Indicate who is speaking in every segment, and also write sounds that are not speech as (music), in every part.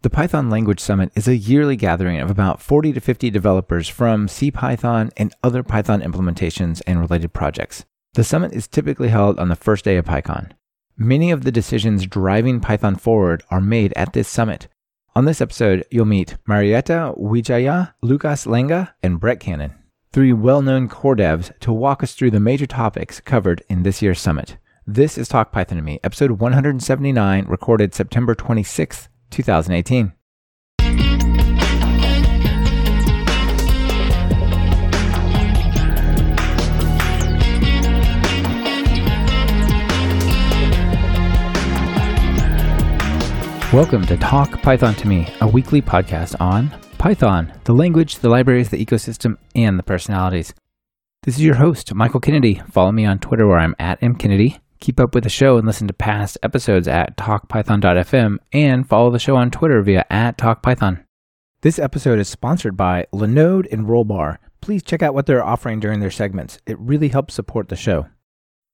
Speaker 1: The Python Language Summit is a yearly gathering of about 40 to 50 developers from CPython and other Python implementations and related projects. The summit is typically held on the first day of PyCon. Many of the decisions driving Python forward are made at this summit. On this episode, you'll meet Mariatta Wijaya, Łukasz Langa, and Brett Cannon, three well known core devs to walk us through the major topics covered in this year's summit. This is Talk Python to Me, episode 179, recorded September 26th, 2018. Welcome to Talk Python to Me, a weekly podcast on Python, the language, the libraries, the ecosystem, and the personalities. This is your host, Michael Kennedy. Follow me on Twitter where I'm at mkennedy. Keep up with the show and listen to past episodes at talkpython.fm and follow the show on Twitter via at talkpython. This episode is sponsored by Linode and Rollbar. Please check out what they're offering during their segments. It really helps support the show.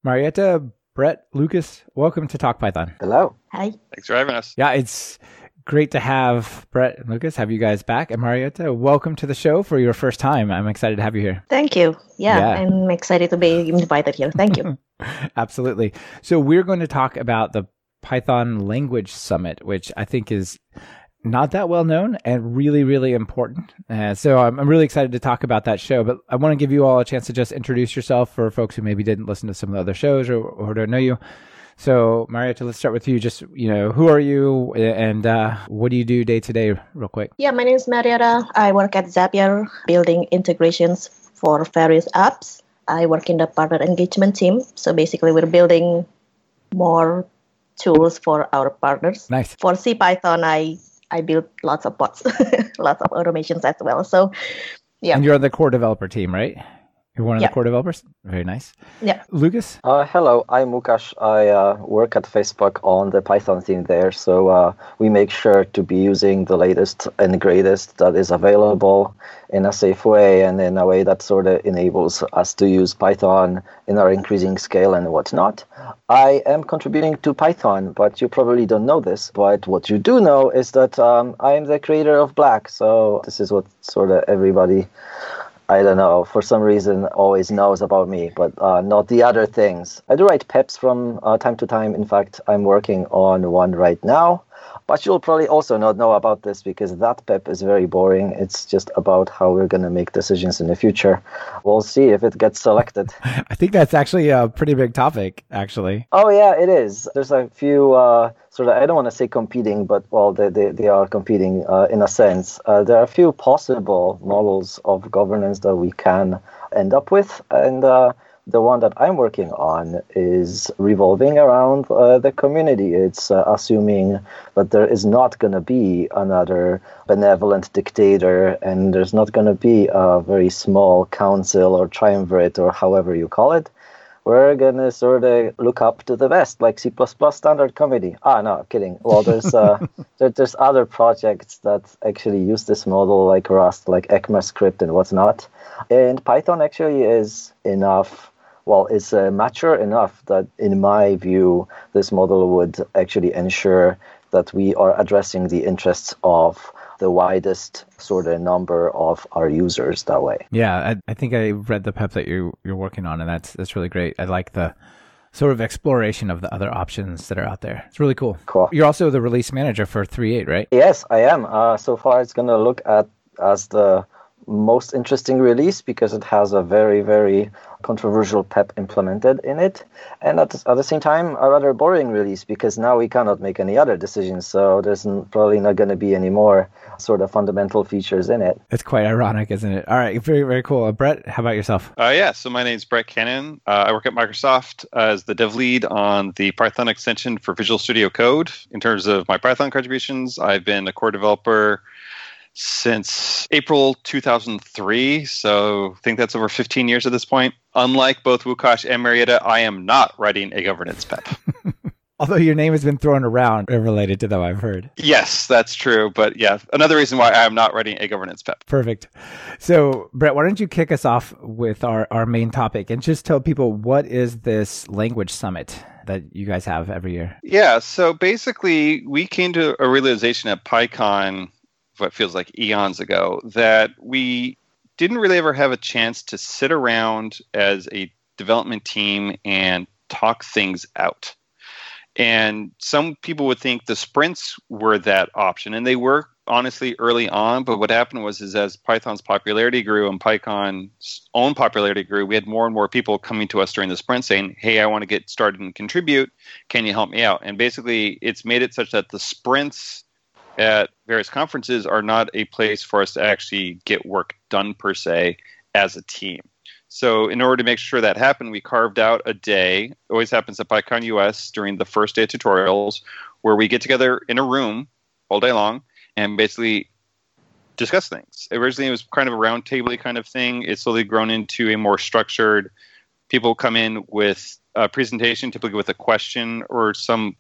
Speaker 1: Mariatta, Brett, Łukasz, welcome to Talk Python.
Speaker 2: Hello.
Speaker 3: Hi.
Speaker 4: Thanks for having us.
Speaker 1: Yeah, it's great to have Brett and Łukasz, have you guys back. And Mariatta, welcome to the show for your first time. I'm excited to have you here.
Speaker 3: Thank you. Yeah,
Speaker 1: Yeah.
Speaker 3: I'm excited to be invited here. Thank you. (laughs)
Speaker 1: Absolutely. So we're going to talk about the Python Language Summit, which I think is not that well known and really, really important. Uh, so I'm, I'm really excited to talk about that show. But I want to give you all a chance to just introduce yourself for folks who maybe didn't listen to some of the other shows or, or don't know you. So Mariatta, let's start with you. Just you know, who are you and uh, what do you do day to day, real quick?
Speaker 3: yeah, my name is Mariatta. I work at Zapier building integrations for various apps. I work in the partner engagement team. So basically, we're building more tools for our partners.
Speaker 1: Nice.
Speaker 3: For CPython, I I build lots of bots, (laughs) lots of automations as well. So yeah,
Speaker 1: And you're on the core developer team, right? You're one of
Speaker 3: Yeah.
Speaker 1: the core developers. Very nice.
Speaker 3: yeah.
Speaker 1: Łukasz.
Speaker 2: Uh, hello, I'm Łukasz. I uh, work at Facebook on the Python team there. So uh, we make sure to be using the latest and greatest that is available in a safe way and in a way that sort of enables us to use Python in our increasing scale and whatnot. I am contributing to Python, but you probably don't know this. But what you do know is that um, I am the creator of Black. So this is what sort of everybody I don't know, for some reason always knows about me, but uh, not the other things. I do write peps from uh, time to time. In fact, I'm working on one right now. But you'll probably also not know about this because that pep is very boring. It's just about how we're going to make decisions in the future. We'll see if it gets selected. (laughs)
Speaker 1: I think that's actually a pretty big topic, actually.
Speaker 2: Oh yeah, it is. There's a few uh, sort of I don't want to say competing, but well, they they, they are competing uh, in a sense. Uh, there are a few possible models of governance that we can end up with, and uh, the one that I'm working on is revolving around uh, the community. It's uh, assuming that there is not going to be another benevolent dictator, and there's not going to be a very small council or triumvirate or however you call it we're gonna sort of look up to the best, like C++ standard committee. Ah, no, kidding. Well, there's uh, (laughs) there, there's other projects that actually use this model, like Rust, like ECMAScript and whatnot. And Python actually is enough. Well, it's uh, mature enough that, in my view, this model would actually ensure that we are addressing the interests of the widest sort of number of our users that way.
Speaker 1: Yeah, I, I think I read the pep that you you're working on, and that's that's really great. I like the sort of exploration of the other options that are out there. It's really cool.
Speaker 2: Cool.
Speaker 1: You're also the release manager for 3.8, right?
Speaker 2: Yes, I am. Uh, so far, it's going to look at as the most interesting release because it has a very, very controversial PEP implemented in it, and at, at the same time, a rather boring release because now we cannot make any other decisions. So there's n- probably not going to be any more sort of fundamental features in it.
Speaker 1: It's quite ironic, isn't it? All right, very very cool. Uh, Brett, how about yourself?
Speaker 4: Uh, yeah, so my name's Brett Cannon. Uh, I work at Microsoft as the dev lead on the Python extension for Visual Studio Code. In terms of my Python contributions, I've been a core developer since April 2003. So I think that's over 15 years at this point. Unlike both Łukasz and Mariatta, I am not writing a governance PEP. (laughs)
Speaker 1: Although your name has been thrown around uh, related to them, I've heard.
Speaker 4: yes, that's true. But yeah, another reason why I am not writing a governance PEP.
Speaker 1: Perfect. So, Brett, why don't you kick us off with our, our main topic and just tell people what is this language summit? that you guys have every year?
Speaker 4: Yeah, so basically, we came to a realization at PyCon, what feels like eons ago, that we didn't really ever have a chance to sit around as a development team and talk things out. And some people would think the sprints were that option, and they were honestly early on. But what happened was, is as Python's popularity grew and PyCon's own popularity grew, we had more and more people coming to us during the sprint saying, "Hey, I want to get started and contribute. Can you help me out?" And basically, it's made it such that the sprints at various conferences are not a place for us to actually get work done per se as a team. So, in order to make sure that happened, we carved out a day. Always happens at PyCon US during the first day of tutorials, where we get together in a room all day long and basically discuss things. Originally, it was kind of a roundtable kind of thing. It's slowly grown into a more structured. People come in with a presentation, typically with a question or some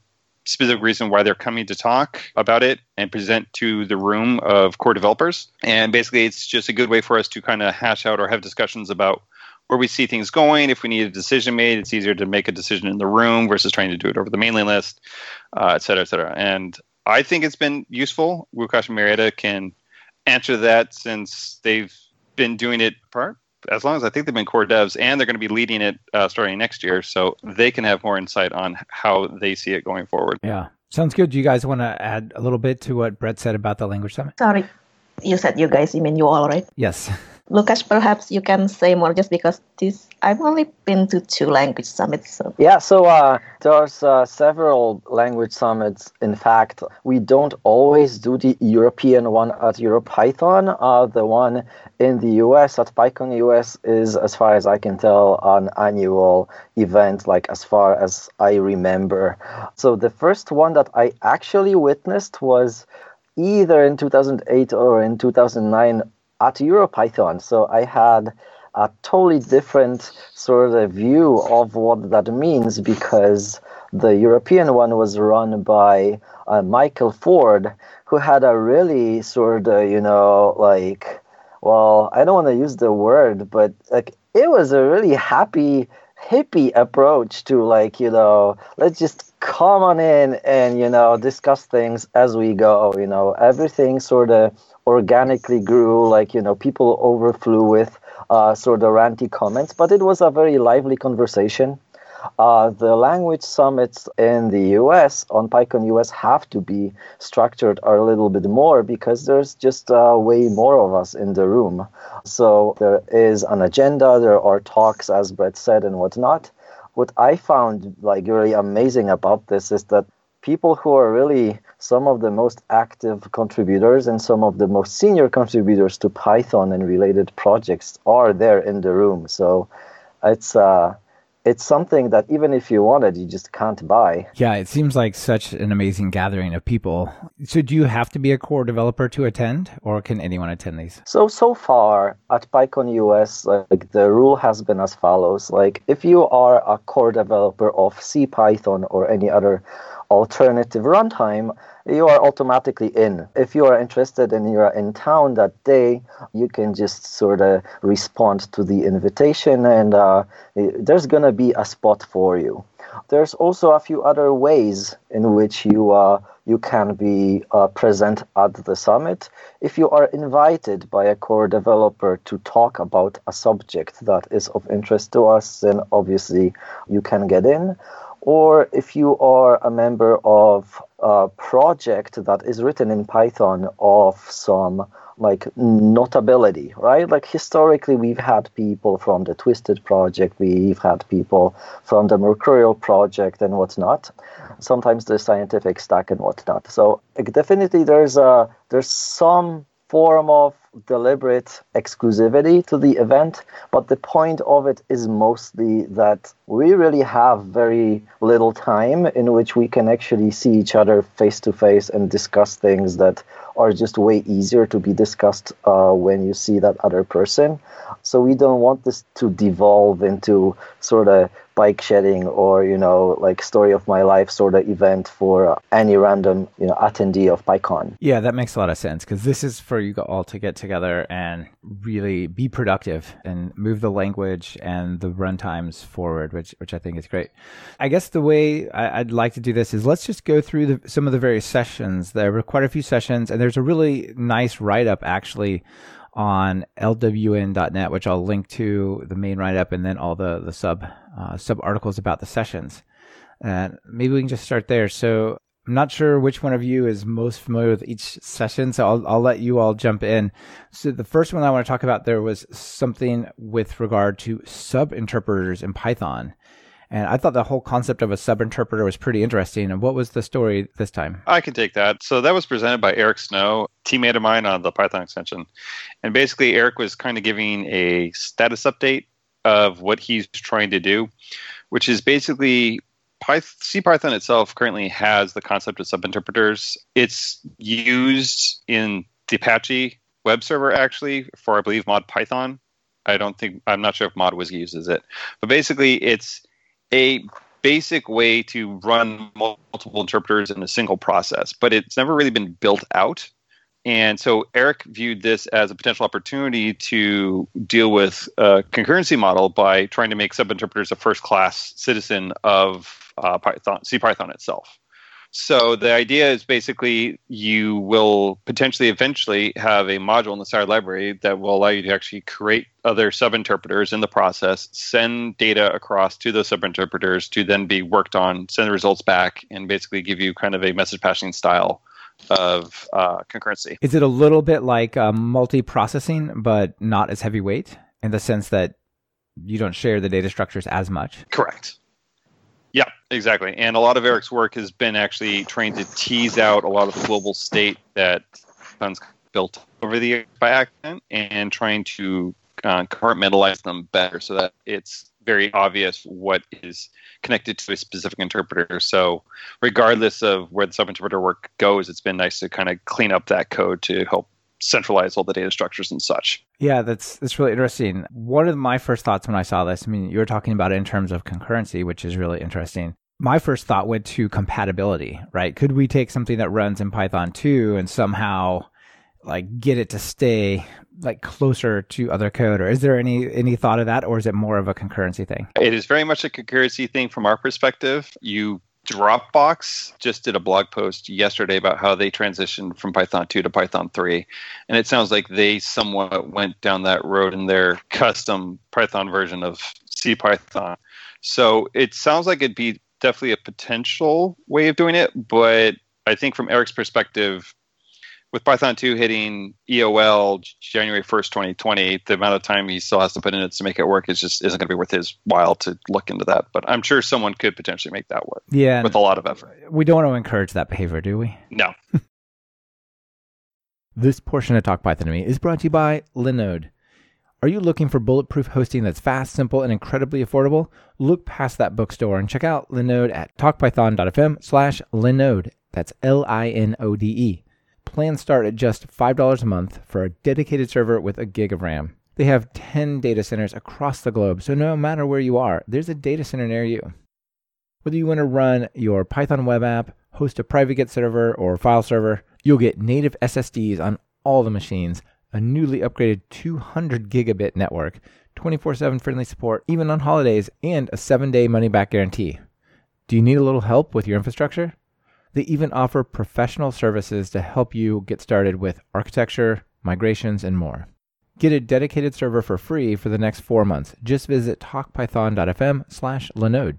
Speaker 4: specific reason why they're coming to talk about it and present to the room of core developers. And basically, it's just a good way for us to kind of hash out or have discussions about where we see things going. If we need a decision made, it's easier to make a decision in the room versus trying to do it over the mailing list, uh, et cetera, et cetera. And I think it's been useful. Łukasz and Mariatta can answer that since they've been doing it part as long as I think they've been core devs, and they're going to be leading it uh, starting next year, so they can have more insight on how they see it going forward.
Speaker 1: Yeah, sounds good. Do you guys want to add a little bit to what Brett said about the language summit?
Speaker 3: Sorry, you said you guys. You mean you all, right?
Speaker 1: Yes. (laughs)
Speaker 3: Łukasz, perhaps you can say more just because this I've only been to two language summits. So.
Speaker 2: Yeah, so uh, there's uh, several language summits. In fact, we don't always do the European one at EuroPython. Uh, the one in the US at PyCon US is, as far as I can tell, an annual event, like as far as I remember. So the first one that I actually witnessed was either in 2008 or in 2009 at EuroPython. So I had a totally different sort of view of what that means because the European one was run by uh, Michael Foord, who had a really sort of, you know, like, well, I don't want to use the word, but like it was a really happy, hippie approach to like, you know, let's just come on in and, you know, discuss things as we go, you know, everything sort of organically grew, like, you know, people overflew with uh, sort of ranty comments, but it was a very lively conversation. Uh, the language summits in the US on PyCon US have to be structured a little bit more because there's just uh, way more of us in the room. So there is an agenda, there are talks, as Brett said, and whatnot. What I found like really amazing about this is that people who are really some of the most active contributors and some of the most senior contributors to Python and related projects are there in the room. So it's uh, it's something that even if you wanted, you just can't buy.
Speaker 1: Yeah, it seems like such an amazing gathering of people. So, do you have to be a core developer to attend, or can anyone attend these?
Speaker 2: So, so far at PyCon US, like the rule has been as follows: like if you are a core developer of CPython or any other alternative runtime, you are automatically in. If you are interested and you are in town that day, you can just sort of respond to the invitation, and uh, there's going to be a spot for you. There's also a few other ways in which you uh, you can be uh, present at the summit. If you are invited by a core developer to talk about a subject that is of interest to us, then obviously you can get in or if you are a member of a project that is written in Python of some like notability, right? Like historically, we've had people from the Twisted project, we've had people from the Mercurial project and whatnot. Sometimes the scientific stack and whatnot. So like, definitely, there's a there's some form of deliberate exclusivity to the event, but the point of it is mostly that we really have very little time in which we can actually see each other face to face and discuss things that are just way easier to be discussed uh, when you see that other person. So we don't want this to devolve into sort of bike shedding or you know like story of my life sort of event for any random you know attendee of PyCon.
Speaker 1: Yeah, that makes a lot of sense because this is for you all to get together and really be productive and move the language and the runtimes forward, which which I think is great. I guess the way I, would like to do this is let's just go through the, some of the various sessions. There were quite a few sessions, and there's a really nice write up actually on lwn.net, which I'll link to the main write up and then all the, the sub uh, sub articles about the sessions. And maybe we can just start there. So I'm not sure which one of you is most familiar with each session, so I'll, I'll let you all jump in. So the first one I want to talk about there was something with regard to sub interpreters in Python. And I thought the whole concept of a sub interpreter was pretty interesting. And what was the story this time?
Speaker 4: I can take that. So that was presented by Eric Snow, teammate of mine on the Python extension. And basically, Eric was kind of giving a status update of what he's trying to do, which is basically CPython itself currently has the concept of subinterpreters. It's used in the Apache web server actually for I believe mod Python. I don't think I'm not sure if mod mod_wsgi uses it, but basically it's a basic way to run multiple interpreters in a single process, but it's never really been built out. And so Eric viewed this as a potential opportunity to deal with a concurrency model by trying to make subinterpreters a first class citizen of uh, Python, CPython itself. So the idea is basically you will potentially eventually have a module in the Sire library that will allow you to actually create other subinterpreters in the process, send data across to those subinterpreters to then be worked on, send the results back, and basically give you kind of a message passing style of uh, concurrency.
Speaker 1: Is it a little bit like uh, multi-processing, but not as heavyweight in the sense that you don't share the data structures as much?
Speaker 4: Correct. Yeah, exactly. And a lot of Eric's work has been actually trying to tease out a lot of the global state that funds built over the years by accident and trying to uh, compartmentalize them better so that it's very obvious what is connected to a specific interpreter. So, regardless of where the subinterpreter work goes, it's been nice to kind of clean up that code to help centralize all the data structures and such.
Speaker 1: Yeah, that's that's really interesting. One of my first thoughts when I saw this, I mean, you were talking about it in terms of concurrency, which is really interesting. My first thought went to compatibility, right? Could we take something that runs in Python 2 and somehow like get it to stay like closer to other code or is there any any thought of that or is it more of a concurrency thing
Speaker 4: it is very much a concurrency thing from our perspective you Dropbox just did a blog post yesterday about how they transitioned from Python 2 to Python 3. And it sounds like they somewhat went down that road in their custom Python version of CPython. So it sounds like it'd be definitely a potential way of doing it. But I think from Eric's perspective, with Python 2 hitting EOL January 1st, 2020, the amount of time he still has to put in it to make it work is just isn't going to be worth his while to look into that. But I'm sure someone could potentially make that work.
Speaker 1: Yeah,
Speaker 4: with a lot of effort.
Speaker 1: We don't want to encourage that behavior, do we?
Speaker 4: No. (laughs)
Speaker 1: this portion of Talk Python to Me is brought to you by Linode. Are you looking for bulletproof hosting that's fast, simple, and incredibly affordable? Look past that bookstore and check out Linode at talkpython.fm slash Linode. That's L-I-N-O-D-E. Plans start at just $5 a month for a dedicated server with a gig of RAM. They have 10 data centers across the globe, so no matter where you are, there's a data center near you. Whether you want to run your Python web app, host a private Git server, or file server, you'll get native SSDs on all the machines, a newly upgraded 200 gigabit network, 24 7 friendly support, even on holidays, and a 7 day money back guarantee. Do you need a little help with your infrastructure? They even offer professional services to help you get started with architecture, migrations, and more. Get a dedicated server for free for the next four months. Just visit talkpython.fm slash Linode.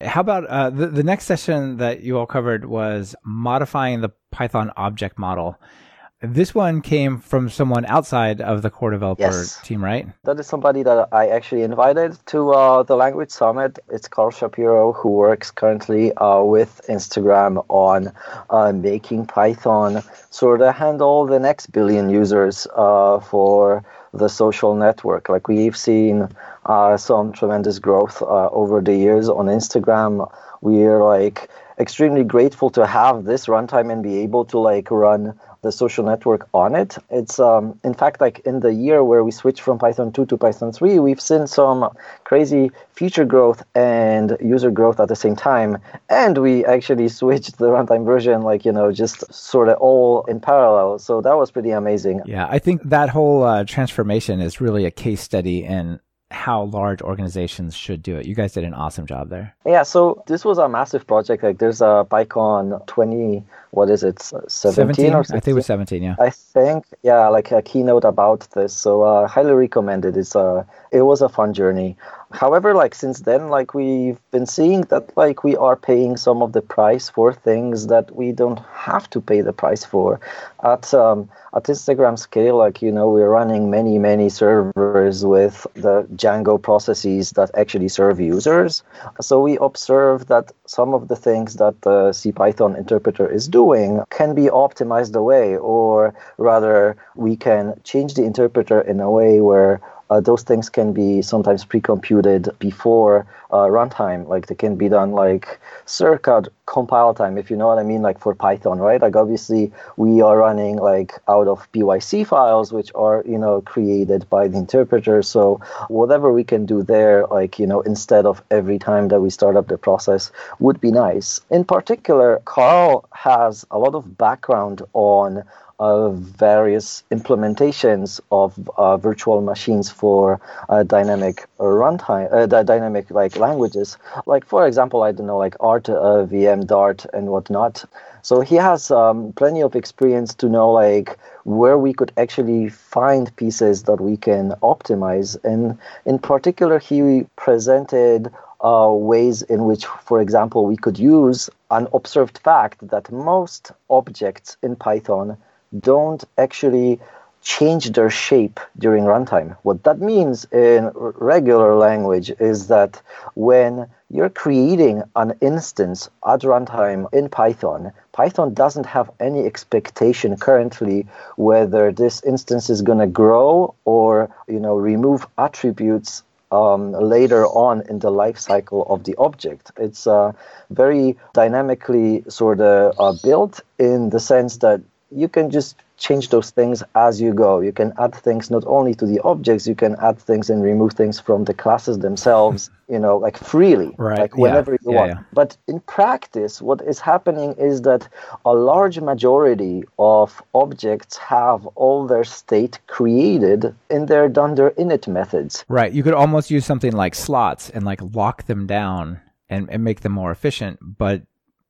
Speaker 1: How about uh, the, the next session that you all covered was modifying the Python object model. This one came from someone outside of the core developer yes. team, right?
Speaker 2: That is somebody that I actually invited to uh, the Language Summit. It's Carl Shapiro, who works currently uh, with Instagram on uh, making Python sort of handle the next billion users uh, for the social network. Like we've seen uh, some tremendous growth uh, over the years on Instagram. We're like extremely grateful to have this runtime and be able to like run the social network on it. It's um, in fact like in the year where we switched from Python 2 to Python 3, we've seen some crazy feature growth and user growth at the same time, and we actually switched the runtime version like you know just sort of all in parallel. So that was pretty amazing.
Speaker 1: Yeah, I think that whole uh, transformation is really a case study in how large organizations should do it. You guys did an awesome job there.
Speaker 2: Yeah, so this was a massive project. Like there's a PyCon 20, what is it, 17, 17? or 16?
Speaker 1: I think it was 17, yeah.
Speaker 2: I think, yeah, like a keynote about this. So uh, highly recommend it. It's a, it was a fun journey. However, like since then, like we've been seeing that like we are paying some of the price for things that we don't have to pay the price for. At um, at Instagram scale, like you know, we're running many many servers with the Django processes that actually serve users. So we observe that some of the things that the CPython interpreter is doing can be optimized away, or rather, we can change the interpreter in a way where uh, those things can be sometimes pre-computed before uh, runtime. Like they can be done like circa compile time, if you know what I mean, like for Python, right? Like obviously we are running like out of PYC files, which are, you know, created by the interpreter. So whatever we can do there, like, you know, instead of every time that we start up the process would be nice. In particular, Carl has a lot of background on of various implementations of uh, virtual machines for uh, dynamic runtime, uh, dynamic like languages. Like for example, I don't know, like Art, uh, VM, Dart, and whatnot. So he has um, plenty of experience to know like where we could actually find pieces that we can optimize. And in particular, he presented uh, ways in which, for example, we could use an observed fact that most objects in Python don't actually change their shape during runtime. What that means in regular language is that when you're creating an instance at runtime in Python, Python doesn't have any expectation currently whether this instance is going to grow or you know remove attributes um, later on in the life cycle of the object. It's uh, very dynamically sort of uh, built in the sense that you can just change those things as you go. You can add things not only to the objects, you can add things and remove things from the classes themselves, (laughs) you know, like freely,
Speaker 1: right.
Speaker 2: like whenever
Speaker 1: yeah.
Speaker 2: you
Speaker 1: yeah,
Speaker 2: want.
Speaker 1: Yeah.
Speaker 2: But in practice, what is happening is that a large majority of objects have all their state created in their dunder init methods.
Speaker 1: Right. You could almost use something like slots and like lock them down and, and make them more efficient, but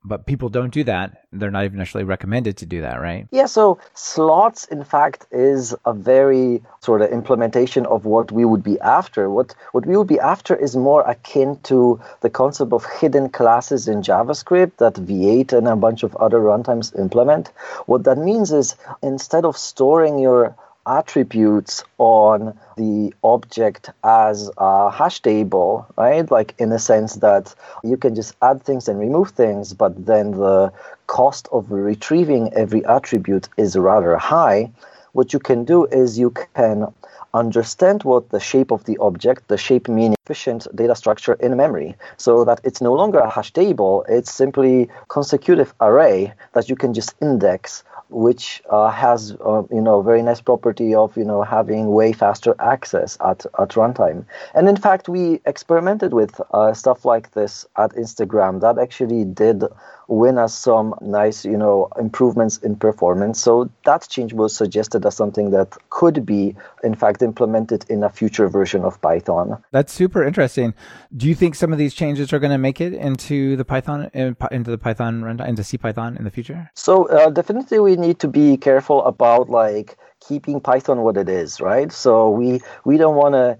Speaker 1: but people don't do that. They're not even necessarily recommended to do that, right?
Speaker 2: Yeah, so slots, in fact, is a very sort of implementation of what we would be after. What, what we would be after is more akin to the concept of hidden classes in JavaScript that V8 and a bunch of other runtimes implement. What that means is instead of storing your attributes on the object as a hash table, right? Like in the sense that you can just add things and remove things, but then the cost of retrieving every attribute is rather high. What you can do is you can understand what the shape of the object, the shape meaning efficient data structure in memory, so that it's no longer a hash table, it's simply consecutive array that you can just index which uh, has uh, you know very nice property of you know having way faster access at, at runtime. And in fact, we experimented with uh, stuff like this at Instagram that actually did win us some nice you know improvements in performance. So that change was suggested as something that could be in fact implemented in a future version of Python.
Speaker 1: That's super interesting. Do you think some of these changes are going to make it into the Python into the Python runtime into CPython in the future?
Speaker 2: So uh, definitely we need to be careful about like keeping Python what it is, right? So we we don't want to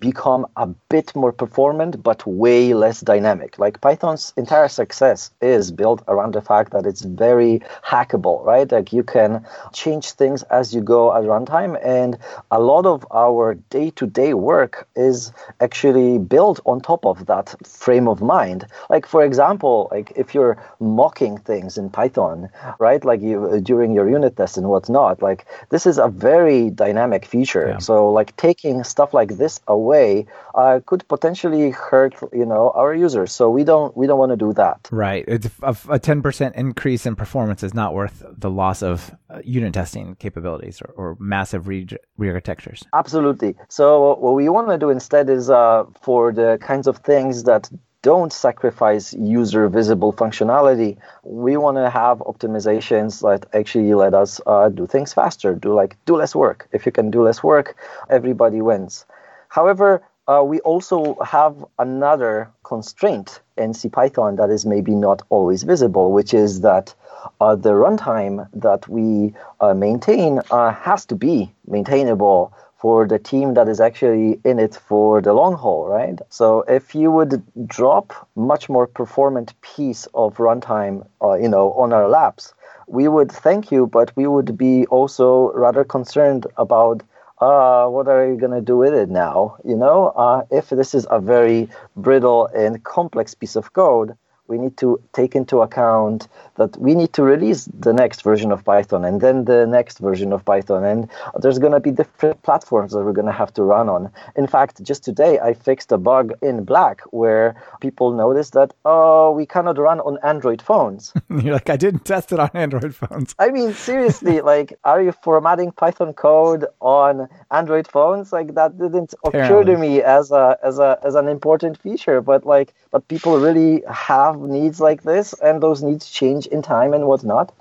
Speaker 2: become a bit more performant but way less dynamic. Like Python's entire success is built around the fact that it's very hackable, right? Like you can change things as you go at runtime and a lot of our day-to-day work is actually built on top of that frame of mind. Like for example, like if you're mocking things in Python, right? Like you during your unit test and whatnot, like this is a very dynamic feature.
Speaker 1: Yeah.
Speaker 2: So like taking stuff like this away way uh, could potentially hurt you know our users so we don't we don't want to do that
Speaker 1: right it's a ten percent increase in performance is not worth the loss of unit testing capabilities or, or massive re- re-architectures?
Speaker 2: Absolutely. So what we want to do instead is uh, for the kinds of things that don't sacrifice user visible functionality. We want to have optimizations that actually let us uh, do things faster, do like do less work. If you can do less work, everybody wins. However, uh, we also have another constraint in CPython that is maybe not always visible, which is that uh, the runtime that we uh, maintain uh, has to be maintainable for the team that is actually in it for the long haul, right? So if you would drop much more performant piece of runtime, uh, you know, on our laps, we would thank you, but we would be also rather concerned about uh, what are you going to do with it now? You know, uh, if this is a very brittle and complex piece of code, we need to take into account that we need to release the next version of Python and then the next version of Python. And there's going to be different platforms that we're going to have to run on. In fact, just today, I fixed a bug in Black where people noticed that, oh, we cannot run on Android phones. (laughs)
Speaker 1: You're like, I didn't test it on Android phones.
Speaker 2: I mean, seriously, (laughs) like, are you formatting Python code on Android phones? Like, that didn't occur to me as a, as a, as an important feature, but like, but people really have needs like this, and those needs change in time and whatnot.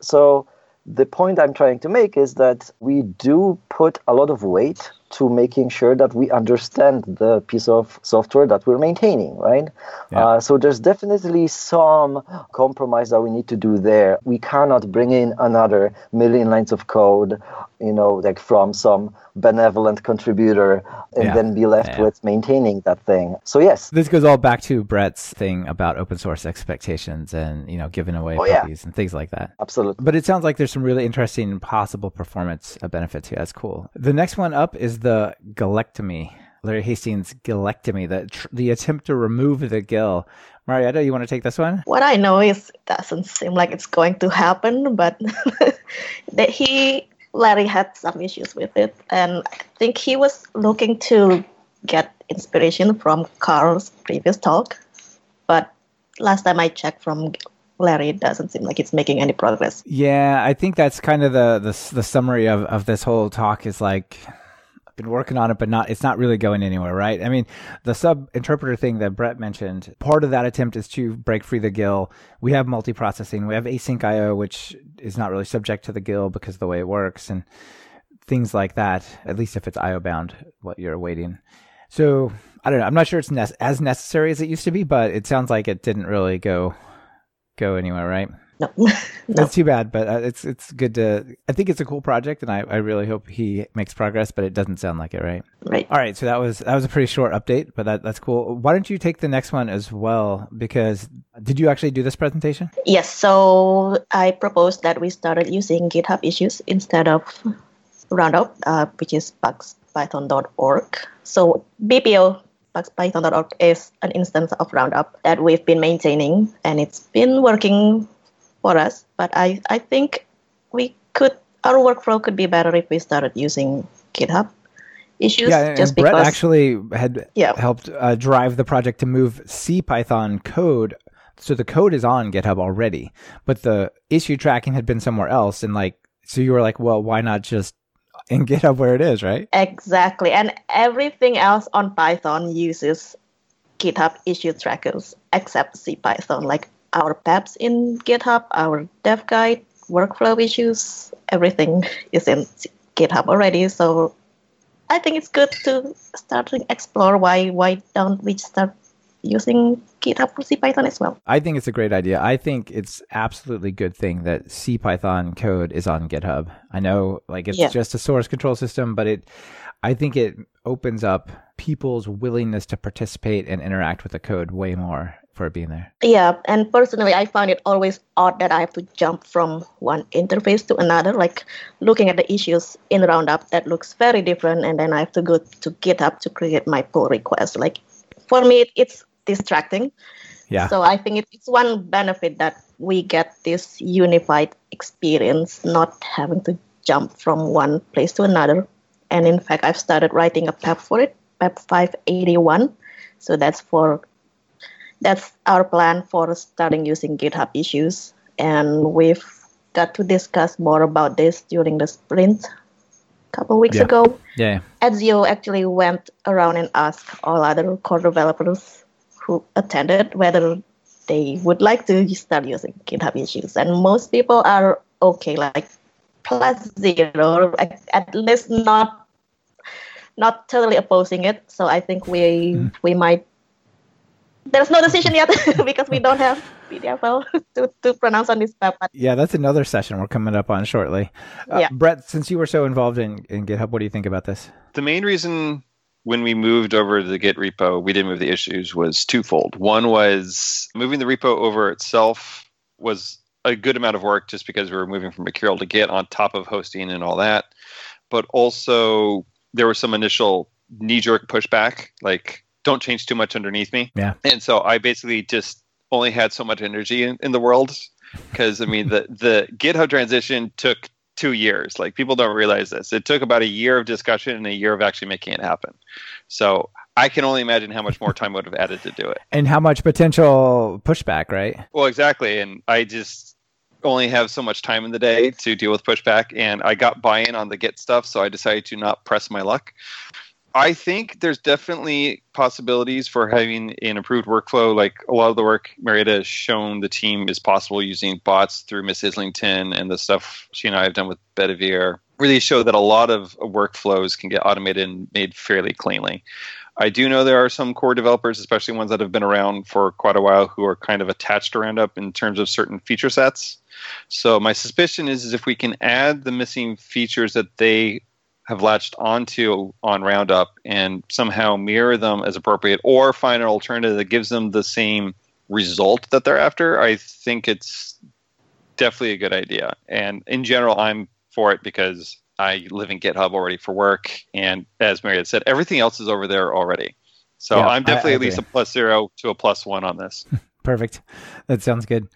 Speaker 2: So the point I'm trying to make is that we do put a lot of weight to making sure that we understand the piece of software that we're maintaining, right? Yeah. Uh, so there's definitely some compromise that we need to do there. We cannot bring in another million lines of code, you know, like from some benevolent contributor and yeah. then be left yeah. with maintaining that thing. So yes.
Speaker 1: This goes all back to Brett's thing about open source expectations and, you know, giving away oh, puppies and things like that.
Speaker 2: Absolutely.
Speaker 1: But it sounds like there's some really interesting possible performance benefits here. That's cool. The next one up is the gilectomy. Larry Hastings' gilectomy, the tr- the attempt to remove the GIL. Marietta, you want to take this one?
Speaker 3: What I know is it doesn't seem like it's going to happen, but (laughs) that he Larry had some issues with it, and I think he was looking to get inspiration from Carl's previous talk, but last time I checked from Larry, it doesn't seem like it's making any progress.
Speaker 1: Yeah, I think that's kind of the the, the summary of, of this whole talk is like been working on it, but not it's not really going anywhere, right? I mean, the sub interpreter thing that Brett mentioned, part of that attempt is to break free the GIL. We have multi-processing, we have async IO, which is not really subject to the GIL because of the way it works, and things like that. At least if it's IO bound, what you're awaiting. So I don't know. I'm not sure it's ne- as necessary as it used to be, but it sounds like it didn't really go go anywhere, right?
Speaker 3: No, (laughs) no.
Speaker 1: that's too bad. But uh, it's it's good to. I think it's a cool project, and I, I really hope he makes progress. But it doesn't sound like it, right?
Speaker 3: Right.
Speaker 1: All right. So that was that was a pretty short update, but that that's cool. Why don't you take the next one as well? Because did you actually do this presentation?
Speaker 3: Yes. So I proposed that we started using GitHub issues instead of Roundup, uh, which is bugspython.org. So BPO bugspython.org is an instance of Roundup that we've been maintaining, and it's been working for us. But I, I think we could our workflow could be better if we started using GitHub issues.
Speaker 1: Yeah, and, Brett because, actually had yeah. helped uh, drive the project to move CPython code. So the code is on GitHub already, but the issue tracking had been somewhere else. And like, so you were like, well, why not just in GitHub where it is, right?
Speaker 3: Exactly. And everything else on Python uses GitHub issue trackers except CPython. Like our PEPs in GitHub, our dev guide, workflow issues, everything is in GitHub already. So I think it's good to start to explore why why don't we start using GitHub for CPython as well.
Speaker 1: I think it's a great idea. I think it's absolutely good thing that CPython code is on GitHub. I know like it's yeah. just a source control system, but it I think it opens up people's willingness to participate and interact with the code way more for being there.
Speaker 3: Yeah, and personally, I find it always odd that I have to jump from one interface to another, like looking at the issues in Roundup that looks very different, and then I have to go to GitHub to create my pull request. Like for me, it's distracting.
Speaker 1: Yeah.
Speaker 3: So I think it's one benefit that we get this unified experience, not having to jump from one place to another. And in fact, I've started writing a PEP for it, PEP 581. So that's for that's our plan for starting using GitHub issues. And we've got to discuss more about this during the sprint a couple weeks
Speaker 1: Yeah.
Speaker 3: ago.
Speaker 1: Yeah.
Speaker 3: Ezio actually went around and asked all other core developers who attended whether they would like to start using GitHub issues, and most people are okay, like plus zero, at at least not not totally opposing it. So I think we hmm. we might. There's no decision yet (laughs) because we don't have BDFL to, to pronounce on this map.
Speaker 1: Yeah, that's another session we're coming up on shortly. Uh,
Speaker 3: Yeah.
Speaker 1: Brett, since you were so involved in, in GitHub, what do you think about this?
Speaker 4: The main reason when we moved over to the Git repo, we didn't move the issues was twofold. One was moving the repo over itself was a good amount of work just because we were moving from Mercurial to Git on top of hosting and all that. But also there was some initial knee jerk pushback, like don't change too much underneath me.
Speaker 1: Yeah.
Speaker 4: And so I basically just only had so much energy in, in the world because I mean the the GitHub transition took two years. Like people don't realize this. It took about a year of discussion and a year of actually making it happen. So I can only imagine how much more time would have added to do it.
Speaker 1: And how much potential pushback, right?
Speaker 4: Well, exactly. And I just only have so much time in the day to deal with pushback. And I got buy in on the Git stuff. So I decided to not press my luck. I think there's definitely possibilities for having an improved workflow. Like a lot of the work Mariatta has shown the team is possible using bots through Miss Islington and the stuff she and I have done with Bedivere really show that a lot of workflows can get automated and made fairly cleanly. I do know there are some core developers, especially ones that have been around for quite a while, who are kind of attached to Roundup in terms of certain feature sets. So my suspicion is, is if we can add the missing features that they have latched onto on Roundup and somehow mirror them as appropriate, or find an alternative that gives them the same result that they're after, I think it's definitely a good idea. And in general, I'm for it because I live in GitHub already for work, and as Mary had said, everything else is over there already. So
Speaker 1: Yeah,
Speaker 4: I'm definitely at least a plus zero to a plus one on this. (laughs)
Speaker 1: Perfect. That sounds good.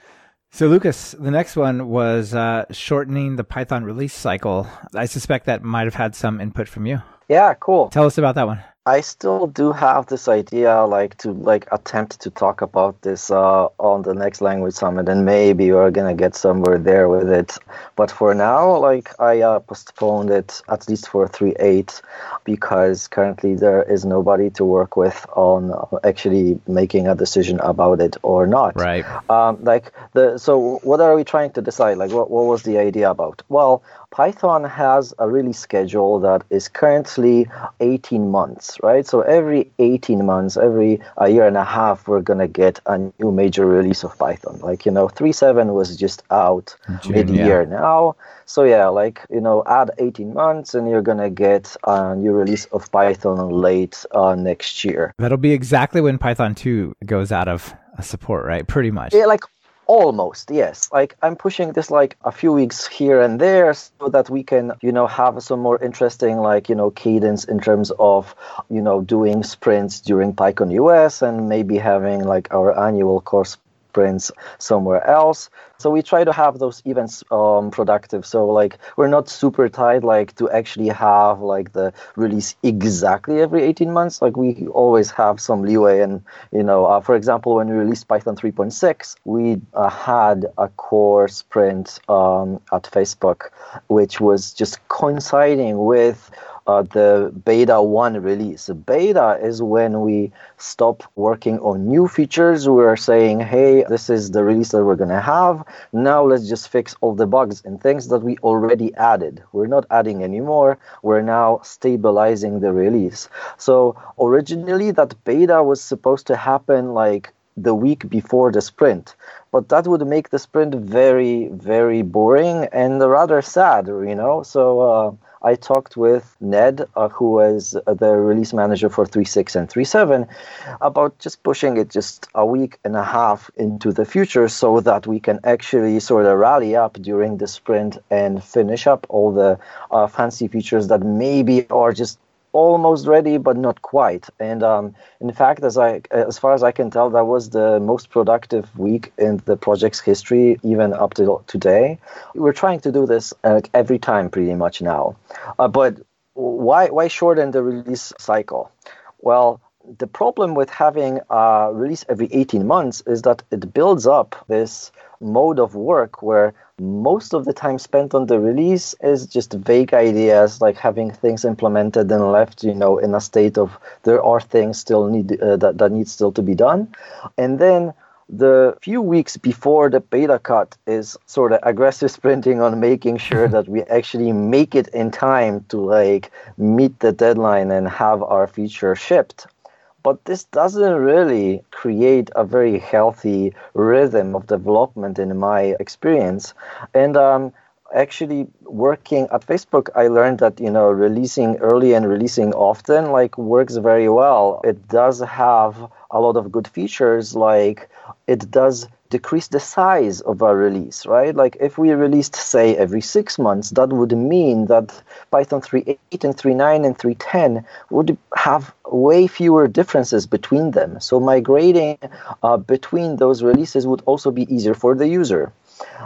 Speaker 1: So, Łukasz, the next one was uh, shortening the Python release cycle. I suspect that might have had some input from you.
Speaker 2: Yeah, cool.
Speaker 1: Tell us about that one.
Speaker 2: I still do have this idea, like to like attempt to talk about this uh, on the next language summit, and maybe we're gonna get somewhere there with it. But for now, like I uh, postponed it at least for three eight, because currently there is nobody to work with on actually making a decision about it or not.
Speaker 1: Right.
Speaker 2: Um, like the so what are we trying to decide? Like what what was the idea about? Well, Python has a release schedule that is currently 18 months, right? So every 18 months, every a year and a half, we're gonna get a new major release of Python. Like you know, 3.7 was just out
Speaker 1: June,
Speaker 2: mid-year now. So yeah, like you know, add 18 months, and you're gonna get a new release of Python late uh, next year.
Speaker 1: That'll be exactly when Python 2 goes out of support, right? Pretty much.
Speaker 2: Yeah, like almost yes. Like i'm pushing this like a few weeks here and there so that we can you know have some more interesting like you know cadence in terms of you know doing sprints during pycon us and maybe having like our annual course sprints somewhere else. So we try to have those events um, productive. So like we're not super tight like to actually have like the release exactly every 18 months. Like we always have some leeway and you know uh, for example when we released python 3.6 we uh, had a core sprint um, at facebook which was just coinciding with uh, the beta 1 release. Beta is when we stop working on new features. We're saying, hey, this is the release that we're going to have. Now let's just fix all the bugs and things that we already added. We're not adding anymore. We're now stabilizing the release. So originally, that beta was supposed to happen like the week before the sprint but that would make the sprint very very boring and rather sad you know so uh, I talked with Ned, uh, who is the release manager for 3.6 and 3.7, about just pushing it just a week and a half into the future so that we can actually sort of rally up during the sprint and finish up all the uh, fancy features that maybe are just almost ready but not quite. And um, in fact as i as far as i can tell that was the most productive week in the project's history even up to today. We're trying to do this uh, every time pretty much now. Uh, but why why shorten the release cycle? Well the problem with having a release every 18 months is that it builds up this mode of work where most of the time spent on the release is just vague ideas like having things implemented and left you know in a state of there are things still need uh, that, that need still to be done. And then the few weeks before the beta cut is sort of aggressive (laughs) sprinting on making sure (laughs) that we actually make it in time to like meet the deadline and have our feature shipped but this doesn't really create a very healthy rhythm of development in my experience. And um, actually working at facebook i learned that you know releasing early and releasing often like works very well. It does have a lot of good features like it does decrease the size of our release, right? Like if we released, say, every six months, that would mean that Python 3.8 and 3.9 and 3.10 would have way fewer differences between them. So migrating uh, between those releases would also be easier for the user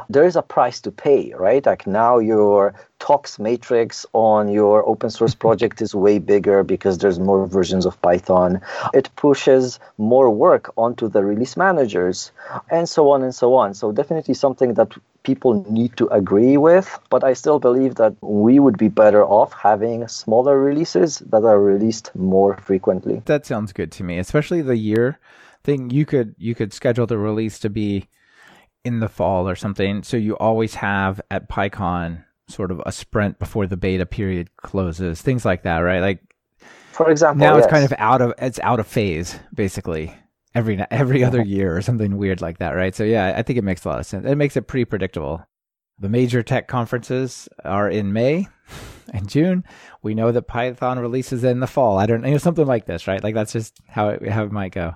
Speaker 2: there is a price to pay, right? Like now your tox matrix on your open source mm-hmm. project is way bigger because there's more versions of Python. It pushes more work onto the release managers and so on and so on. So definitely something that people need to agree with, but I still believe that we would be better off having smaller releases that are released more frequently.
Speaker 1: That sounds good to me, especially the year thing. You could you could schedule the release to be in the fall or something. So you always have at PyCon sort of a sprint before the beta period closes, things like that, right? Like,
Speaker 2: for example,
Speaker 1: now
Speaker 2: yes.
Speaker 1: it's kind of out of it's out of phase basically every every other year or something weird like that, right? So yeah, I think it makes a lot of sense. It makes it pretty predictable. The major tech conferences are in May (laughs) and June. We know that Python releases in the fall. I don't know something like this, right? Like that's just how it how it might go.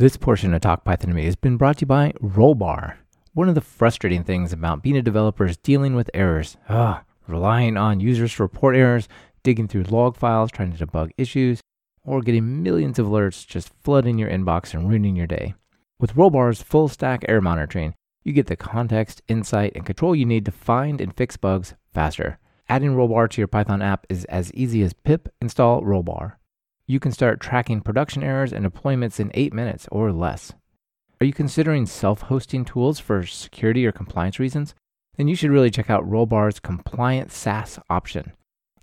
Speaker 1: This portion of Talk Python to Me has been brought to you by Rollbar. One of the frustrating things about being a developer is dealing with errors. Ah, relying on users to report errors, digging through log files, trying to debug issues, or getting millions of alerts just flooding your inbox and ruining your day. With Rollbar's full stack error monitoring, you get the context, insight, and control you need to find and fix bugs faster. Adding Rollbar to your Python app is as easy as pip install Rollbar you can start tracking production errors and deployments in 8 minutes or less. Are you considering self hosting tools for security or compliance reasons? Then you should really check out Rollbar's compliant SaaS option.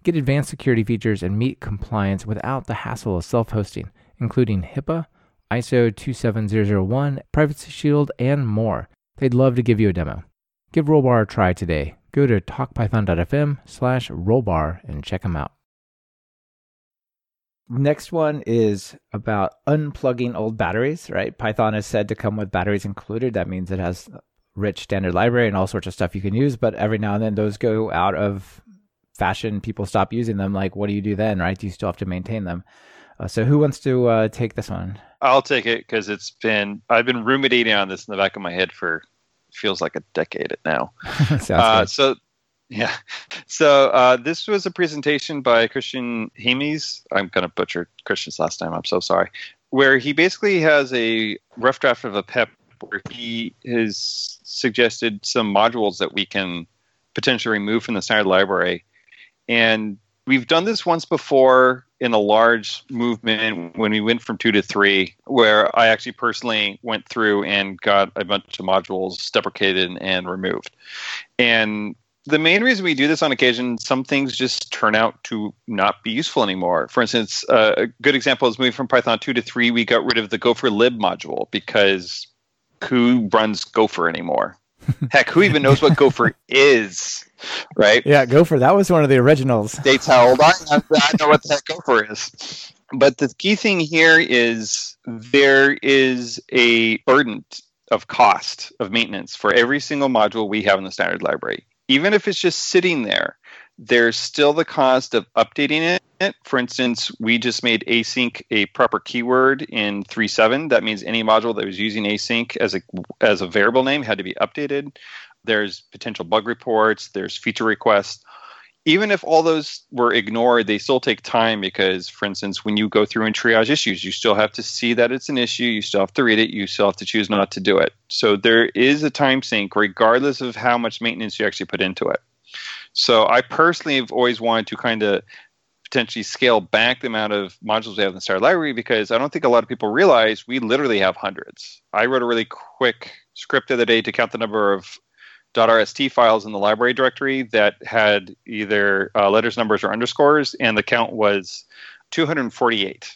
Speaker 1: Get advanced security features and meet compliance without the hassle of self hosting, including HIPAA, ISO 27001, Privacy Shield, and more. They'd love to give you a demo. Give Rollbar a try today. Go to talkpython.fm slash rollbar and check them out. Next one is about unplugging old batteries, right? Python is said to come with batteries included. That means it has rich standard library and all sorts of stuff you can use, but every now and then those go out of fashion. People stop using them. Like, what do you do then, right? Do you still have to maintain them? Uh, so, who wants to uh, take this one?
Speaker 4: I'll take it because it's been, I've been ruminating on this in the back of my head for feels like a decade now. (laughs) uh, so yeah. (laughs) So uh, this was a presentation by Christian Heimes. I'm going to butcher Christian's last name. I'm so sorry. Where he basically has a rough draft of a PEP where he has suggested some modules that we can potentially remove from the standard library. And we've done this once before in a large movement when we went from two to three, where I actually personally went through and got a bunch of modules deprecated and removed. And the main reason we do this on occasion, some things just turn out to not be useful anymore. For instance, uh, a good example is moving from Python 2 to 3, we got rid of the gopher lib module because who runs gopher anymore? (laughs) Heck, who even knows what gopher is, right?
Speaker 1: Yeah, gopher, that was one of the originals. (laughs)
Speaker 4: States how old I am. I know what the heck gopher is. But the key thing here is there is a burden of cost of maintenance for every single module we have in the standard library even if it's just sitting there, there's still the cost of updating it. For instance, we just made async a proper keyword in 3.7. That means any module that was using async as a as a variable name had to be updated. There's potential bug reports, there's feature requests. Even if all those were ignored, they still take time because, for instance, when you go through and triage issues, you still have to see that it's an issue, you still have to read it, you still have to choose not to do it. So there is a time sink, regardless of how much maintenance you actually put into it. So I personally have always wanted to kind of potentially scale back the amount of modules we have in the standard library because I don't think a lot of people realize we literally have hundreds. I wrote a really quick script the other day to count the number of .rst files in the library directory that had either uh, letters, numbers, or underscores, and the count was 248.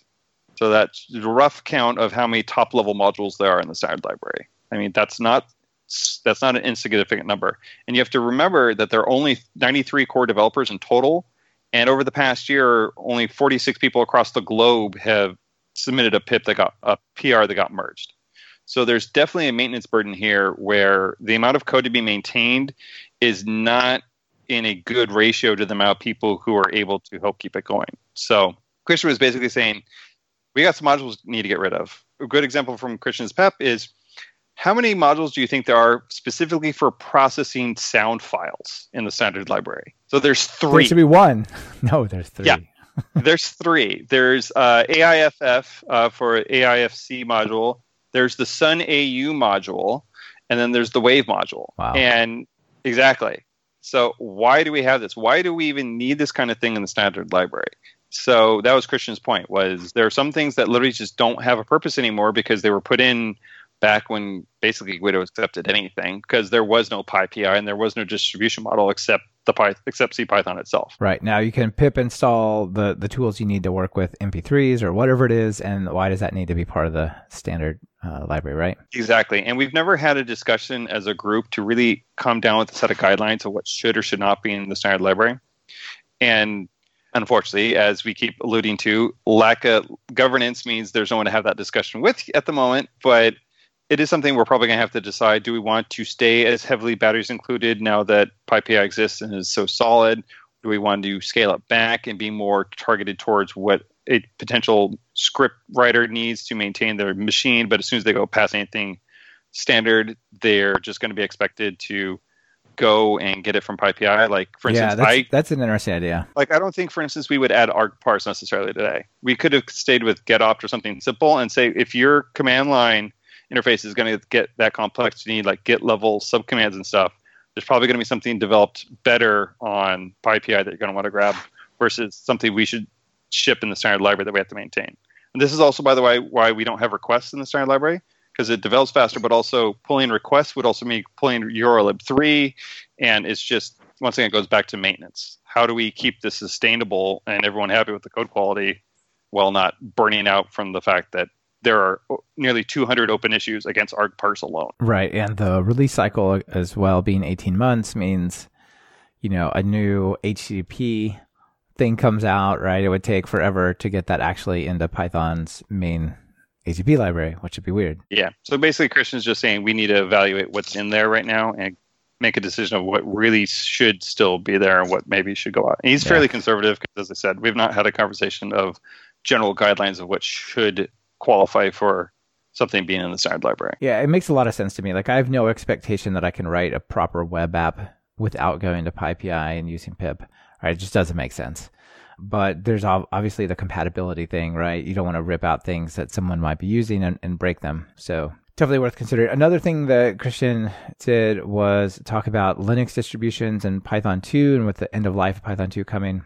Speaker 4: So that's a rough count of how many top level modules there are in the standard library. I mean, that's not that's not an insignificant number. And you have to remember that there are only 93 core developers in total, and over the past year, only 46 people across the globe have submitted a pip that got a PR that got merged. So there's definitely a maintenance burden here where the amount of code to be maintained is not in a good ratio to the amount of people who are able to help keep it going. So Christian was basically saying, we got some modules we need to get rid of. A good example from Christian's PEP is how many modules do you think there are specifically for processing sound files in the standard library? So there's three.
Speaker 1: There should be one. (laughs) No, there's three.
Speaker 4: Yeah. there's three. There's uh, AIFF uh, for AIFC module. There's the Sun AU module, and then there's the Wave module.
Speaker 1: Wow.
Speaker 4: And exactly. So why do we have this? Why do we even need this kind of thing in the standard library? So that was Christian's point. Was there are some things that literally just don't have a purpose anymore because they were put in back when basically Guido accepted anything because there was no PyPI and there was no distribution model except the Python, except CPython itself.
Speaker 1: Right now, you can pip install the the tools you need to work with MP3s or whatever it is, and why does that need to be part of the standard uh, library, right?
Speaker 4: Exactly, and we've never had a discussion as a group to really come down with a set of guidelines of what should or should not be in the standard library, and unfortunately, as we keep alluding to, lack of governance means there's no one to have that discussion with at the moment, but it is something we're probably going to have to decide. Do we want to stay as heavily batteries included now that PyPI exists and is so solid? Do we want to scale it back and be more targeted towards what a potential script writer needs to maintain their machine? But as soon as they go past anything standard, they're just going to be expected to go and get it from PyPI. Like for instance,
Speaker 1: yeah, that's,
Speaker 4: I
Speaker 1: that's an interesting idea.
Speaker 4: like I don't think, for instance, we would add argparse necessarily today. We could have stayed with getopt or something simple and say if your command line interface is going to get that complex, you need like git level subcommands and stuff. There's probably going to be something developed better on PyPI that you're going to want to grab versus something we should ship in the standard library that we have to maintain. And this is also, by the way, why we don't have requests in the standard library because it develops faster, but also pulling requests would also mean pulling urllib3, and it's just once again it goes back to maintenance. How do we keep this sustainable and everyone happy with the code quality while not burning out from the fact that there are nearly 200 open issues against argparse alone.
Speaker 1: Right, and the release cycle as well being 18 months means, you know, a new HTTP thing comes out, right? It would take forever to get that actually into Python's main HTTP library, which would be weird.
Speaker 4: Yeah. So basically, Christian's just saying we need to evaluate what's in there right now and make a decision of what really should still be there and what maybe should go out. And he's
Speaker 1: Yeah.
Speaker 4: fairly conservative because, as I said, we've not had a conversation of general guidelines of what should qualify for something being in the standard library.
Speaker 1: Yeah, it makes a lot of sense to me. Like I have no expectation that I can write a proper web app without going to PyPI and using pip. Right, it just doesn't make sense. But there's obviously the compatibility thing, right? You don't want to rip out things that someone might be using and, and break them. So definitely worth considering. Another thing that Christian did was talk about Linux distributions and Python 2, and with the end of life of Python 2 coming,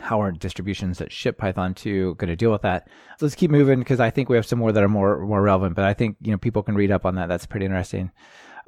Speaker 1: how are distributions that ship Python 2 going to deal with that? Let's keep moving because I think we have some more that are more more relevant. But I think you know people can read up on that. That's pretty interesting.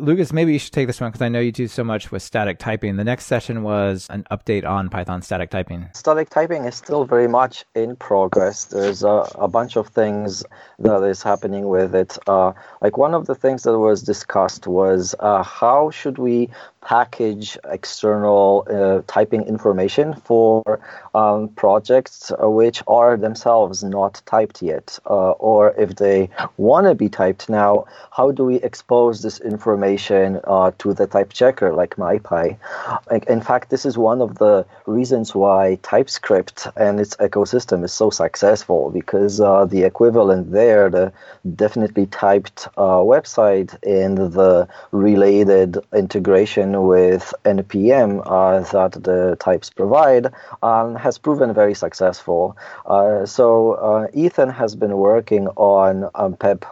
Speaker 1: Łukasz, maybe you should take this one because I know you do so much with static typing. The next session was an update on Python static typing.
Speaker 2: Static typing is still very much in progress. There's a, a bunch of things that is happening with it. Uh, like one of the things that was discussed was uh, how should we package external uh, typing information for um, projects which are themselves not typed yet, uh, or if they want to be typed now, how do we expose this information uh, to the type checker like MyPy? In fact, this is one of the reasons why TypeScript and its ecosystem is so successful because uh, the equivalent there, the DefinitelyTyped uh, website and the related integration with NPM uh, that the types provide um, has proven very successful. Uh, so uh, Ethan has been working on um, PEP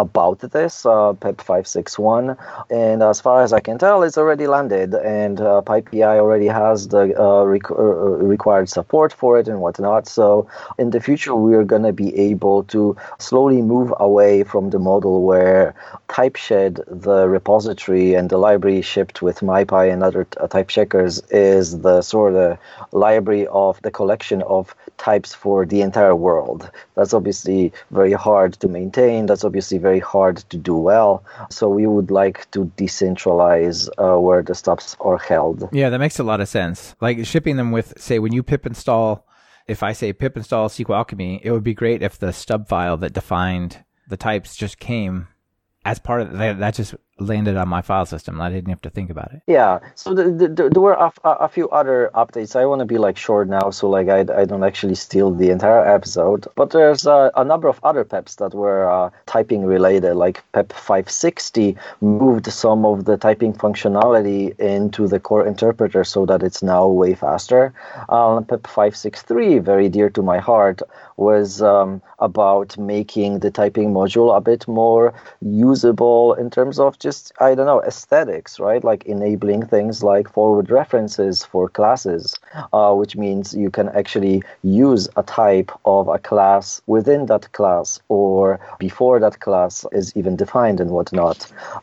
Speaker 2: about this, uh, PEP 561. And as far as I can tell, it's already landed, and uh, PyPI already has the uh, uh, required support for it and whatnot. So in the future, we're going to be able to slowly move away from the model where TypeShed, the repository and the library shipped with MyPy and other t- type checkers, is the sort of library of the collection of types for the entire world. That's obviously very hard to maintain. That's obviously very hard to do well. So we would like to decentralize uh, where the stubs are held.
Speaker 1: Yeah, that makes a lot of sense. Like shipping them with, say, when you pip install, if I say pip install SQLAlchemy, it would be great if the stub file that defined the types just came as part of that. That just landed on my file system. I didn't have to think about it.
Speaker 2: Yeah. So the, the, the, there were a, few other updates. I want to be like short now, so like I, I don't actually steal the entire episode. But there's a number of other PEPs that were uh, typing related. Like PEP 560 moved some of the typing functionality into the core interpreter so that it's now way faster. Uh, PEP 563, very dear to my heart, was um, about making the typing module a bit more usable in terms of just just I don't know aesthetics, right? Like enabling things like forward references for classes, uh, which means you can actually use a type of a class within that class or before that class is even defined and whatnot.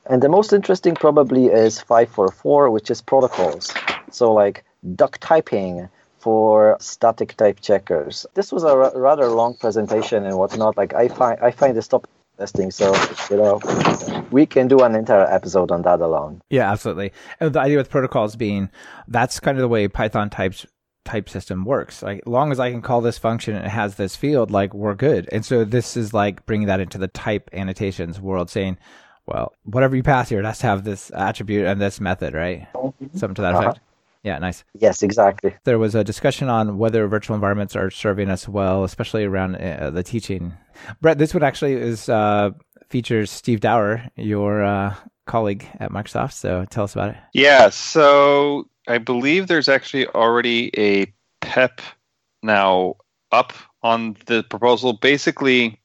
Speaker 2: And the most interesting probably is 544, which is protocols. So like duck typing for static type checkers. This was a r- rather long presentation and whatnot. Like I find I find this topic testing. So, you know, we can do an entire episode on that alone.
Speaker 1: Yeah, absolutely. And the idea with protocols being that's kind of the way Python types type system works. Like, long as I can call this function and it has this field, like we're good. And so this is like bringing that into the type annotations world, saying, well, whatever you pass here, it has to have this attribute and this method, right? Mm-hmm. Something to that uh-huh. Effect. Yeah, nice.
Speaker 2: Yes, exactly.
Speaker 1: There was a discussion on whether virtual environments are serving us well, especially around uh, the teaching. Brett, this one actually is uh, features Steve Dower, your uh, colleague at Microsoft. So tell us about it.
Speaker 4: Yeah, so I believe there's actually already a PEP now up on the proposal. Basically,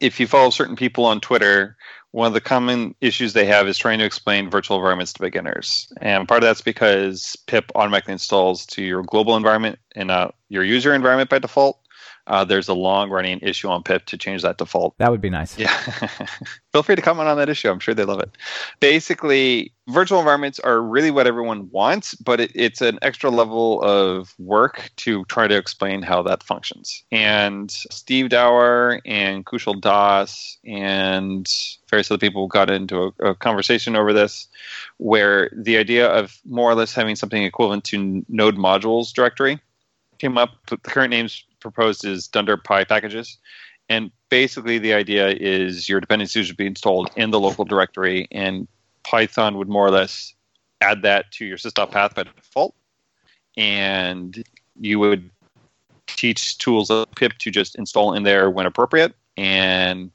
Speaker 4: if you follow certain people on Twitter, one of the common issues they have is trying to explain virtual environments to beginners. And part of that's because pip automatically installs to your global environment and not your user environment by default uh, there's a long running issue on pip to change that default.
Speaker 1: That would be nice.
Speaker 4: Yeah. (laughs) Feel free to comment on that issue. I'm sure they love it. Basically, virtual environments are really what everyone wants, but it, it's an extra level of work to try to explain how that functions. And Steve Dower and Kushal Das and various other people got into a, a conversation over this where the idea of more or less having something equivalent to node modules directory came up. But the current name's proposed is Dunder Py packages. And basically, the idea is your dependencies would be installed in the local directory, and Python would more or less add that to your sys.path by default. And you would teach tools like pip to just install in there when appropriate. And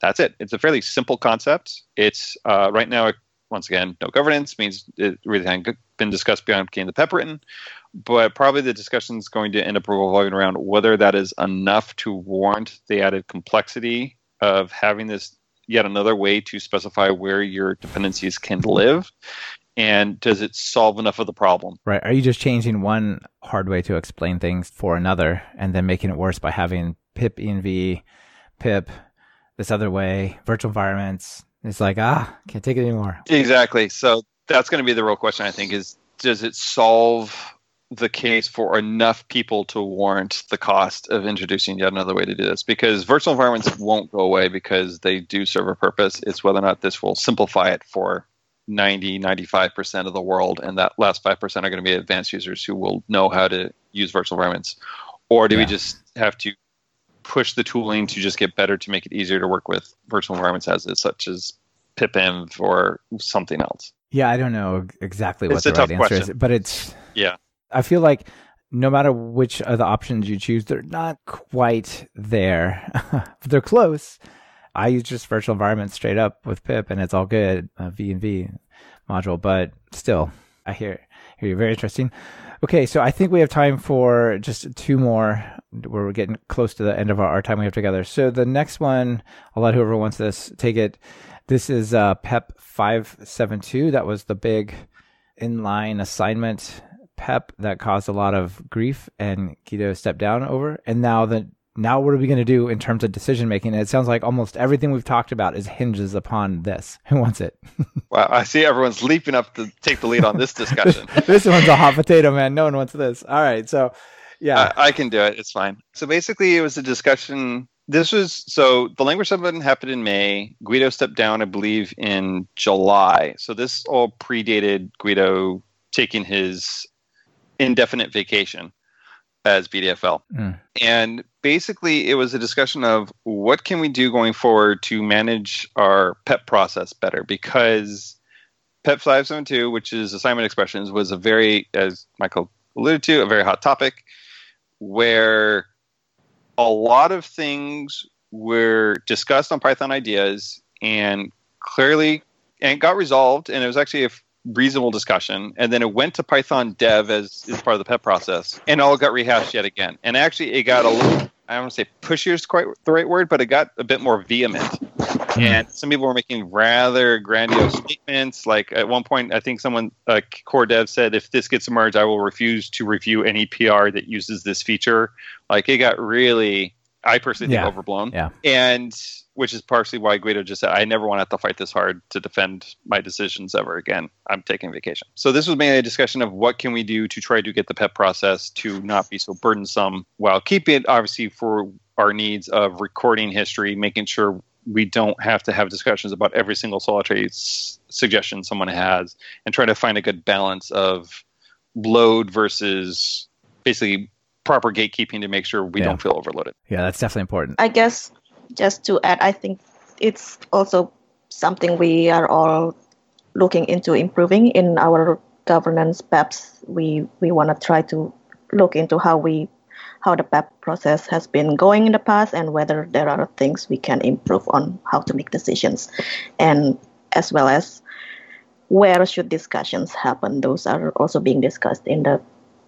Speaker 4: that's it. It's a fairly simple concept. It's uh, right now, once again, no governance means it really hasn't been discussed beyond getting the PEP written but probably the discussion is going to end up revolving around whether that is enough to warrant the added complexity of having this yet another way to specify where your dependencies can live and does it solve enough of the problem?
Speaker 1: Right. Are you just changing one hard way to explain things for another and then making it worse by having pipenv pip this other way virtual environments it's like ah can't take it anymore
Speaker 4: exactly so that's going to be the real question i think is does it solve the case for enough people to warrant the cost of introducing yet another way to do this because virtual environments won't go away because they do serve a purpose. It's whether or not this will simplify it for 90, 95% of the world, and that last 5% are going to be advanced users who will know how to use virtual environments. Or do yeah. we just have to push the tooling to just get better to make it easier to work with virtual environments as is, such as pipenv or something else?
Speaker 1: Yeah, I don't know exactly what it's the right answer question. is, but it's
Speaker 4: yeah
Speaker 1: I feel like no matter which of the options you choose, they're not quite there. (laughs) they're close. I use just virtual environments straight up with pip, and it's all good, uh, venv module. But still, I hear hear you. Very interesting. Okay, so I think we have time for just two more. Where we're getting close to the end of our, our time we have together. So the next one, I'll let whoever wants this take it. This is uh, PEP 572. That was the big inline assignment PEP that caused a lot of grief and Guido stepped down over. And now the now what are we going to do in terms of decision making? it sounds like almost everything we've talked about is hinges upon this. (laughs) Who wants it? (laughs)
Speaker 4: wow, I see everyone's leaping up to take the lead on this discussion. (laughs)
Speaker 1: this one's a hot potato, man. No one wants this. All right, so yeah,
Speaker 4: I, I can do it. It's fine. So basically, it was a discussion. This was so the language summit happened in May. Guido stepped down, I believe, in July. So this all predated Guido taking his indefinite vacation as BDFL. Mm. And basically, it was a discussion of what can we do going forward to manage our PEP process better because PEP 572, which is assignment expressions, was a very, as Michael alluded to, a very hot topic where a lot of things were discussed on Python ideas and clearly and got resolved. And it was actually a reasonable discussion, and then it went to Python dev as, as part of the PEP process, and all got rehashed yet again. And actually, it got a little, I don't want to say pushy is quite the right word, but it got a bit more vehement. Hmm. And some people were making rather grandiose statements. Like at one point, I think someone, uh, core dev said, if this gets merged, I will refuse to review any PR that uses this feature. Like it got really, I personally think,
Speaker 1: yeah.
Speaker 4: overblown.
Speaker 1: Yeah.
Speaker 4: And which is partially why Guido just said, I never want to have to fight this hard to defend my decisions ever again. I'm taking vacation. So this was mainly a discussion of what can we do to try to get the PEP process to not be so burdensome while keeping it obviously for our needs of recording history, making sure we don't have to have discussions about every single solitary s- suggestion someone has, and try to find a good balance of load versus basically proper gatekeeping to make sure we yeah. don't feel overloaded.
Speaker 1: Yeah, that's definitely important.
Speaker 3: I guess just to add, I think it's also something we are all looking into improving in our governance PEPs. We we want to try to look into how we how the PEP process has been going in the past and whether there are things we can improve on how to make decisions, and as well as where should discussions happen. Those are also being discussed in the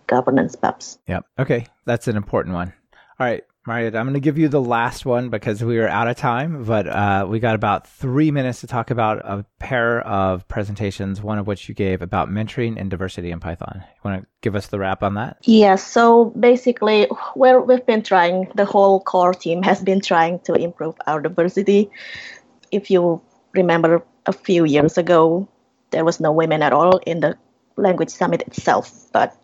Speaker 3: governance PEPs.
Speaker 1: Yeah. Okay, that's an important one. All right, Mariatta, I'm going to give you the last one because we are out of time, but uh, we got about three minutes to talk about a pair of presentations, one of which you gave about mentoring and diversity in Python. You want to give us the wrap on that?
Speaker 3: Yes. Yeah, so basically, where we've been trying, the whole core team has been trying to improve our diversity. If you remember a few years ago, there was no women at all in the language summit itself, but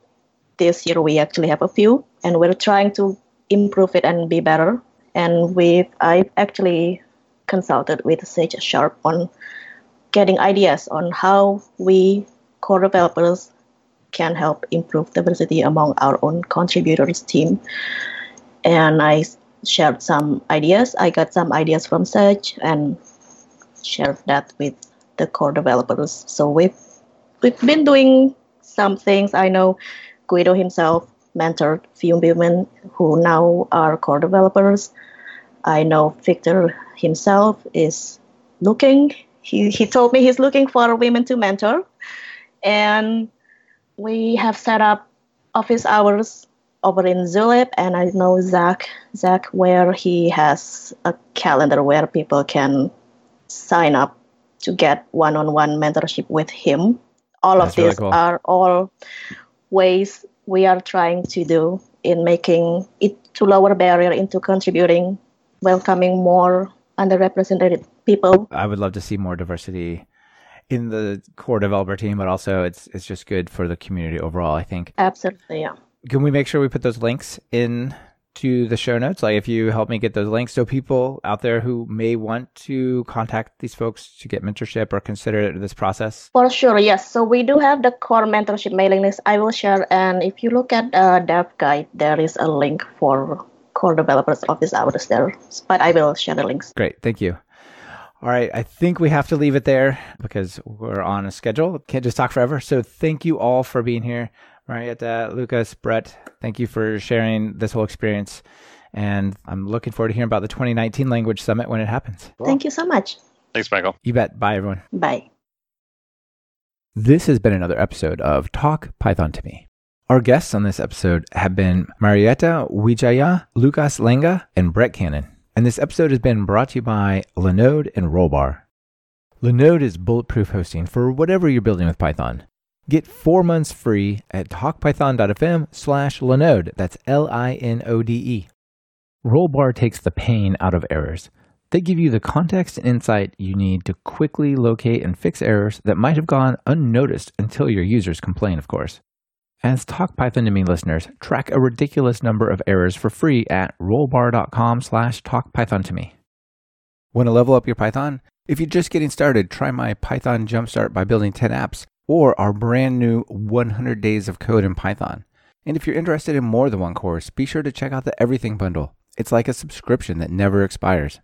Speaker 3: this year we actually have a few, and we're trying to improve it and be better. And we I've actually consulted with Sage Sharp on getting ideas on how we core developers can help improve diversity among our own contributors team. And I shared some ideas. I got some ideas from Sage and shared that with the core developers. So we've we've been doing some things. I know Guido himself mentored few women who now are core developers. I know Victor himself is looking. He, he told me he's looking for women to mentor. And we have set up office hours over in Zulip, and I know Zach, Zach, where he has a calendar where people can sign up to get one-on-one mentorship with him. All That's of these really cool. are all ways we are trying to do in making it to lower barrier into contributing, welcoming more underrepresented people.
Speaker 1: I would love to see more diversity in the core developer team, but also it's it's just good for the community overall. I think.
Speaker 3: Absolutely, yeah.
Speaker 1: Can we make sure we put those links in to the show notes. Like if you help me get those links, so people out there who may want to contact these folks to get mentorship or consider this process.
Speaker 3: For sure, yes. So we do have the core mentorship mailing list. I will share, and if you look at uh, Dev Guide, there is a link for core developers office hours there. But I will share the links.
Speaker 1: Great, thank you. All right, I think we have to leave it there because we're on a schedule. Can't just talk forever. So thank you all for being here. Mariatta, Łukasz, Brett, thank you for sharing this whole experience. And I'm looking forward to hearing about the 2019 Language Summit when it happens.
Speaker 3: Thank you so much.
Speaker 4: Thanks, Michael.
Speaker 1: You bet. Bye, everyone.
Speaker 3: Bye.
Speaker 1: This has been another episode of Talk Python to Me. Our guests on this episode have been Mariatta Wijaya, Łukasz Langa, and Brett Cannon. And this episode has been brought to you by Linode and Rollbar. Linode is bulletproof hosting for whatever you're building with Python. Get four months free at talkpython.fm slash Linode. That's L-I-N-O-D-E. Rollbar takes the pain out of errors. They give you the context and insight you need to quickly locate and fix errors that might have gone unnoticed until your users complain, of course. As Talk Python to Me listeners, track a ridiculous number of errors for free at rollbar.com slash talkpython to me. Want to level up your Python? If you're just getting started, try my Python Jumpstart by building 10 apps or our brand new 100 Days of Code in Python. And if you're interested in more than one course, be sure to check out the Everything Bundle. It's like a subscription that never expires.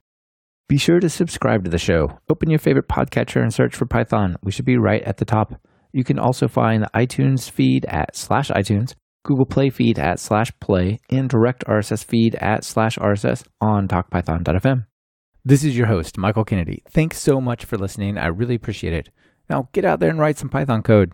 Speaker 1: Be sure to subscribe to the show. Open your favorite podcatcher and search for Python. We should be right at the top. You can also find the iTunes feed at slash iTunes, Google Play feed at slash play, and direct RSS feed at slash RSS on talkpython.fm. This is your host, Michael Kennedy. Thanks so much for listening. I really appreciate it. Now get out there and write some Python code.